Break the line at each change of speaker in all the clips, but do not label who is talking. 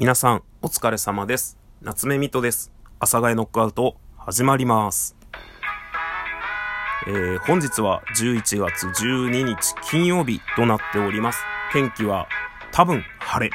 皆さん、お疲れ様です。夏目みとです。阿佐ヶ谷ノックアウト、始まります。えー、本日は11月12日金曜日となっております。天気は多分晴れ。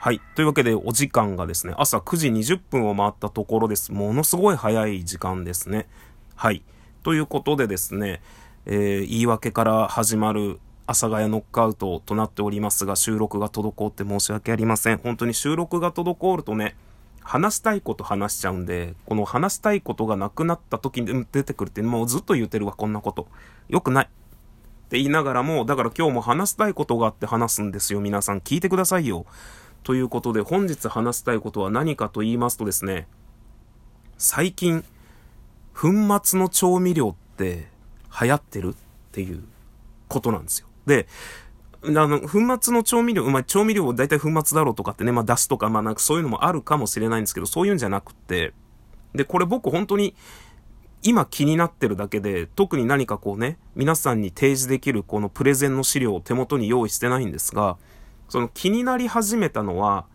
はい。というわけで、お時間がですね、朝9時20分を回ったところです。ものすごい早い時間ですね。はい。ということでですね、えー、言い訳から始まる阿佐ヶ谷ノックアウトとなっておりますが、収録が滞って申し訳ありません。本当に収録が滞るとね、話したいこと話しちゃうんで、この話したいことがなくなった時に出てくるって、もうずっと言うてるわ、こんなこと。よくない。って言いながらも、だから今日も話したいことがあって話すんですよ。皆さん聞いてくださいよ。ということで、本日話したいことは何かと言いますとですね、最近、粉末の調味料って流行ってるっていうことなんですよ。で、あの、粉末の調味料、まあ、調味料大体粉末だろうとかってね、まあ、出汁とか、まあ、なんかそういうのもあるかもしれないんですけど、そういうんじゃなくて、で、これ僕本当に、今気になってるだけで、特に何かこうね、皆さんに提示できるこのプレゼンの資料を手元に用意してないんですが、その気になり始めたのは、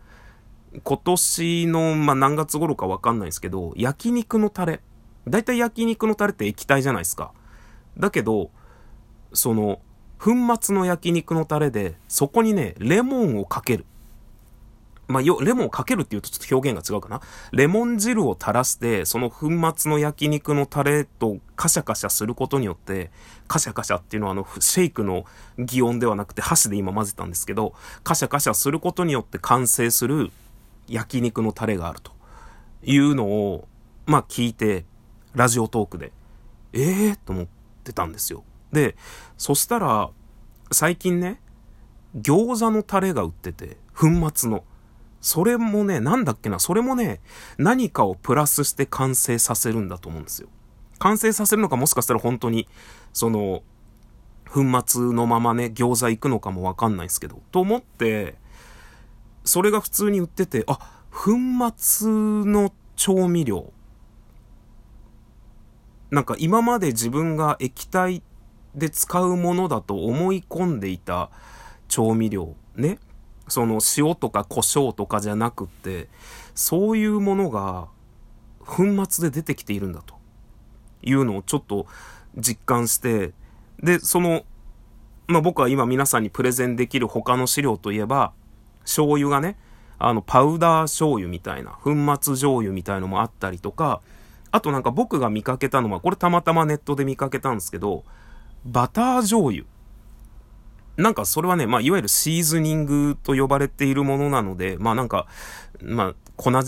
今年の、まあ、何月頃かわかんないですけど、焼肉のタレ。大体焼肉のタレって液体じゃないですか。だけど、その、粉末の焼肉のタレで、そこにね、レモンをかける。まあ、よ、レモンをかけるっていうとちょっと表現が違うかな。レモン汁を垂らして、その粉末の焼肉のタレとカシャカシャすることによって、カシャカシャっていうのはあの、シェイクの擬音ではなくて箸で今混ぜたんですけど、カシャカシャすることによって完成する焼肉のタレがあるというのを、まあ聞いて、ラジオトークで、ええー、と思ってたんですよ。で、そしたら、最近ね、餃子のタレが売ってて、粉末の。それもね、なんだっけな、それもね、何かをプラスして完成させるんだと思うんですよ。完成させるのかもしかしたら本当に、その、粉末のままね、餃子行くのかもわかんないですけど、と思って、それが普通に売ってて、あ、粉末の調味料。なんか今まで自分が液体で使うものだと思い込んでいた調味料ね。その塩とか胡椒とかじゃなくって、そういうものが粉末で出てきているんだというのをちょっと実感して、で、その、まあ、僕は今皆さんにプレゼンできる他の資料といえば、醤油がね、あの、パウダー醤油みたいな、粉末醤油みたいのもあったりとか、あとなんか僕が見かけたのは、これたまたまネットで見かけたんですけど、バター醤油。なんかそれはね、まあいわゆるシーズニングと呼ばれているものなので、まあなんか、まあ粉、な、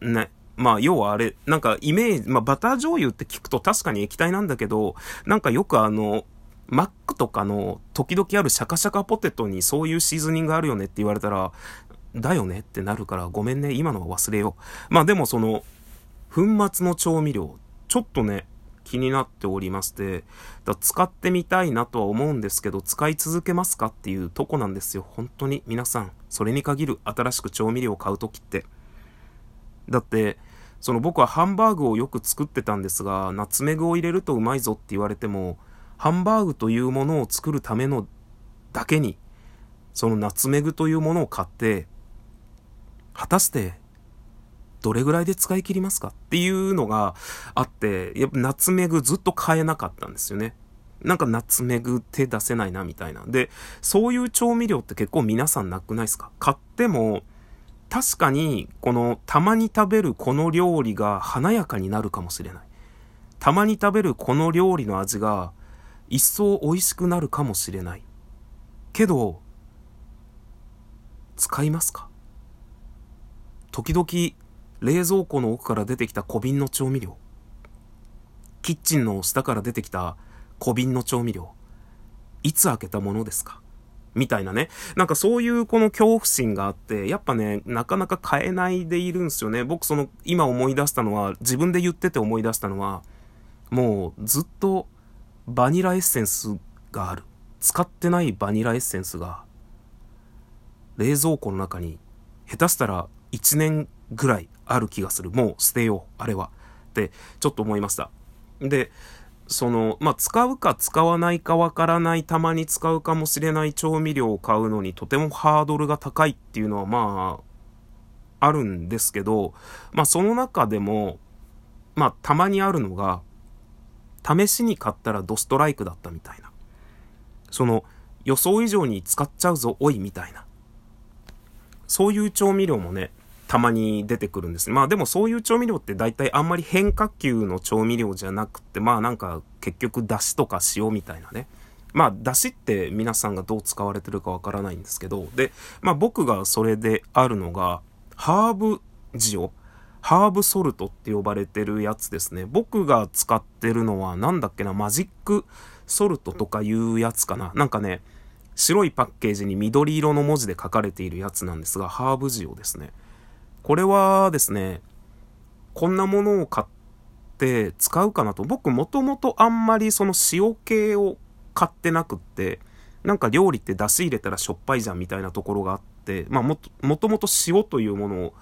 ね、まあ要はあれ、なんかイメージ、まあバター醤油って聞くと確かに液体なんだけど、なんかよくあの、マックとかの時々あるシャカシャカポテトにそういうシーズニングがあるよねって言われたら、だよねってなるからごめんね、今のは忘れよう。まあでもその、粉末の調味料、ちょっとね、気になっておりまして、だ使ってみたいなとは思うんですけど、使い続けますかっていうとこなんですよ。本当に皆さん、それに限る新しく調味料を買うときって。だって、その僕はハンバーグをよく作ってたんですが、ナツメグを入れるとうまいぞって言われても、ハンバーグというものを作るためのだけに、そのナツメグというものを買って、果たしてどれぐらいで使い切りますかっていうのがあって、やっぱナツメグずっと買えなかったんですよね。なんかナツメグ手出せないなみたいな。で、そういう調味料って結構皆さんなくないですか？買っても、確かにこのたまに食べるこの料理が華やかになるかもしれない。たまに食べるこの料理の味が一層美味しくなるかもしれない。けど、使いますか？時々冷蔵庫の奥から出てきた小瓶の調味料。キッチンの下から出てきた小瓶の調味料。いつ開けたものですか？みたいなね。なんかそういうこの恐怖心があって、やっぱね、なかなか買えないでいるんですよね。僕その、今思い出したのは、自分で言ってて思い出したのは、もうずっとバニラエッセンスがある。使ってないバニラエッセンスが、冷蔵庫の中に、下手したら1年ぐらいある気がする。もう捨てよう、あれは。って、ちょっと思いました。で、その、まあ、使うか使わないかわからない、たまに使うかもしれない調味料を買うのにとてもハードルが高いっていうのは、まあ、あるんですけど、まあその中でも、まあたまにあるのが、試しに買ったらドストライクだったみたいな。その予想以上に使っちゃうぞ、おい、みたいな。そういう調味料もね、たまに出てくるんです。まあでもそういう調味料って大体あんまり変化球の調味料じゃなくて、まあなんか結局だしとか塩みたいなね。まあ、だしって皆さんがどう使われてるかわからないんですけど、で、まあ僕がそれであるのが、ハーブ塩？ハーブソルトって呼ばれてるやつですね。僕が使ってるのは、なんだっけな、マジックソルトとかいうやつかな？なんかね、白いパッケージに緑色の文字で書かれているやつなんですが、ハーブ塩ですね。これはですね、こんなものを買って使うかなと。僕もともとあんまりその塩系を買ってなくって、なんか料理って出し入れたらしょっぱいじゃんみたいなところがあって、まあもともともと塩というものを、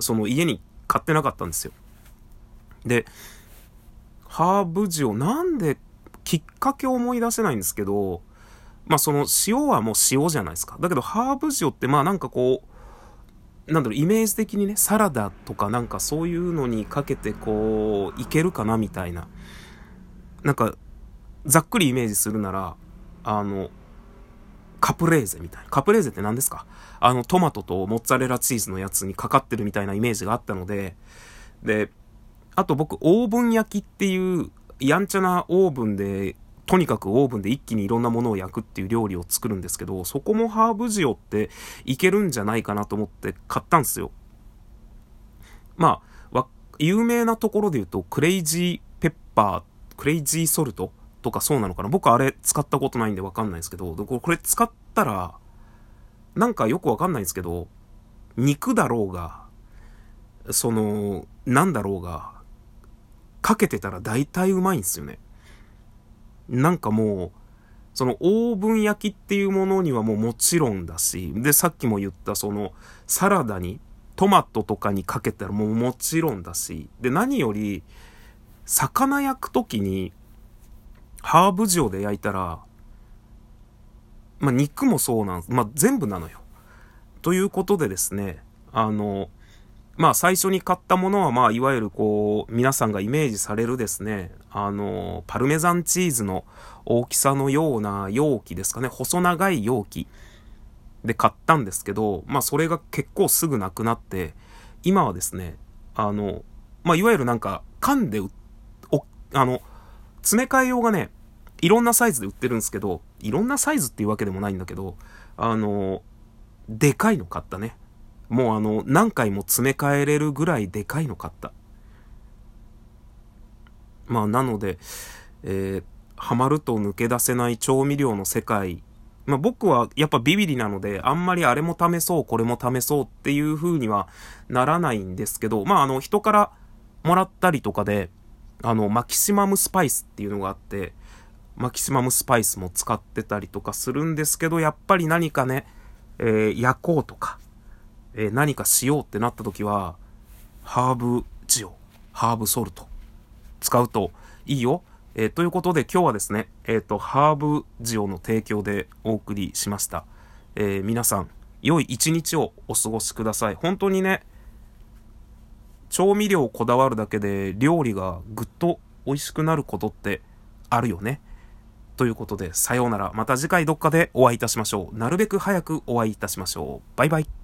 その家に買ってなかったんですよ。で、ハーブ塩、なんで、きっかけを思い出せないんですけど、まあその塩はもう塩じゃないですか。だけどハーブ塩ってまあなんかこう、なんだろう、イメージ的にね、サラダとかなんかそういうのにかけてこう、いけるかなみたいな。なんか、ざっくりイメージするなら、あの、カプレーゼみたいな。カプレーゼって何ですか？あの、トマトとモッツァレラチーズのやつにかかってるみたいなイメージがあったので、で、あと僕、オーブン焼きっていう、やんちゃなオーブンで、とにかくオーブンで一気にいろんなものを焼くっていう料理を作るんですけど、そこもハーブ塩っていけるんじゃないかなと思って買ったんですよ。まあ、有名なところで言うと、クレイジーペッパー、クレイジーソルトとかそうなのかな？僕あれ使ったことないんでわかんないですけど、これ使ったら、なんかよくわかんないんですけど、肉だろうが、その、なんだろうが、かけてたら大体うまいんですよね。なんかもう、そのオーブン焼きっていうものにはもうもちろんだし、で、さっきも言ったそのサラダにトマトとかにかけたらもうもちろんだし、で、何より、魚焼くときにハーブ塩で焼いたら、まあ、肉もそうなんです。まあ、全部なのよ。ということでですね、あの、まあ、最初に買ったものは、まあ、いわゆるこう、皆さんがイメージされるですね、あの、パルメザンチーズの大きさのような容器ですかね、細長い容器で買ったんですけど、まあ、それが結構すぐなくなって、今はですね、あの、まあ、いわゆるなんか、缶で、お、あの、詰め替え用がね、いろんなサイズで売ってるんですけど、いろんなサイズっていうわけでもないんだけど、あの、でかいの買ったね。もうあの、何回も詰め替えれるぐらいでかいの買った。まあ、なので、えー、ハマると抜け出せない調味料の世界。まあ僕はやっぱビビリなので、あんまりあれも試そう、これも試そうっていう風にはならないんですけど、まああの人からもらったりとかで、あの、マキシマムスパイスっていうのがあって、マキシマムスパイスも使ってたりとかするんですけど、やっぱり何かね、えー、焼こうとか、えー、何かしようってなった時は、ハーブ塩、ハーブソルト、使うといいよ。えー、ということで今日はですね、えっ、と、ハーブ塩の提供でお送りしました。え皆さん、良い一日をお過ごしください。本当にね、調味料をこだわるだけで料理がぐっと美味しくなることってあるよね。ということで、さようなら。また次回どっかでお会いいたしましょう。なるべく早くお会いいたしましょう。バイバイ。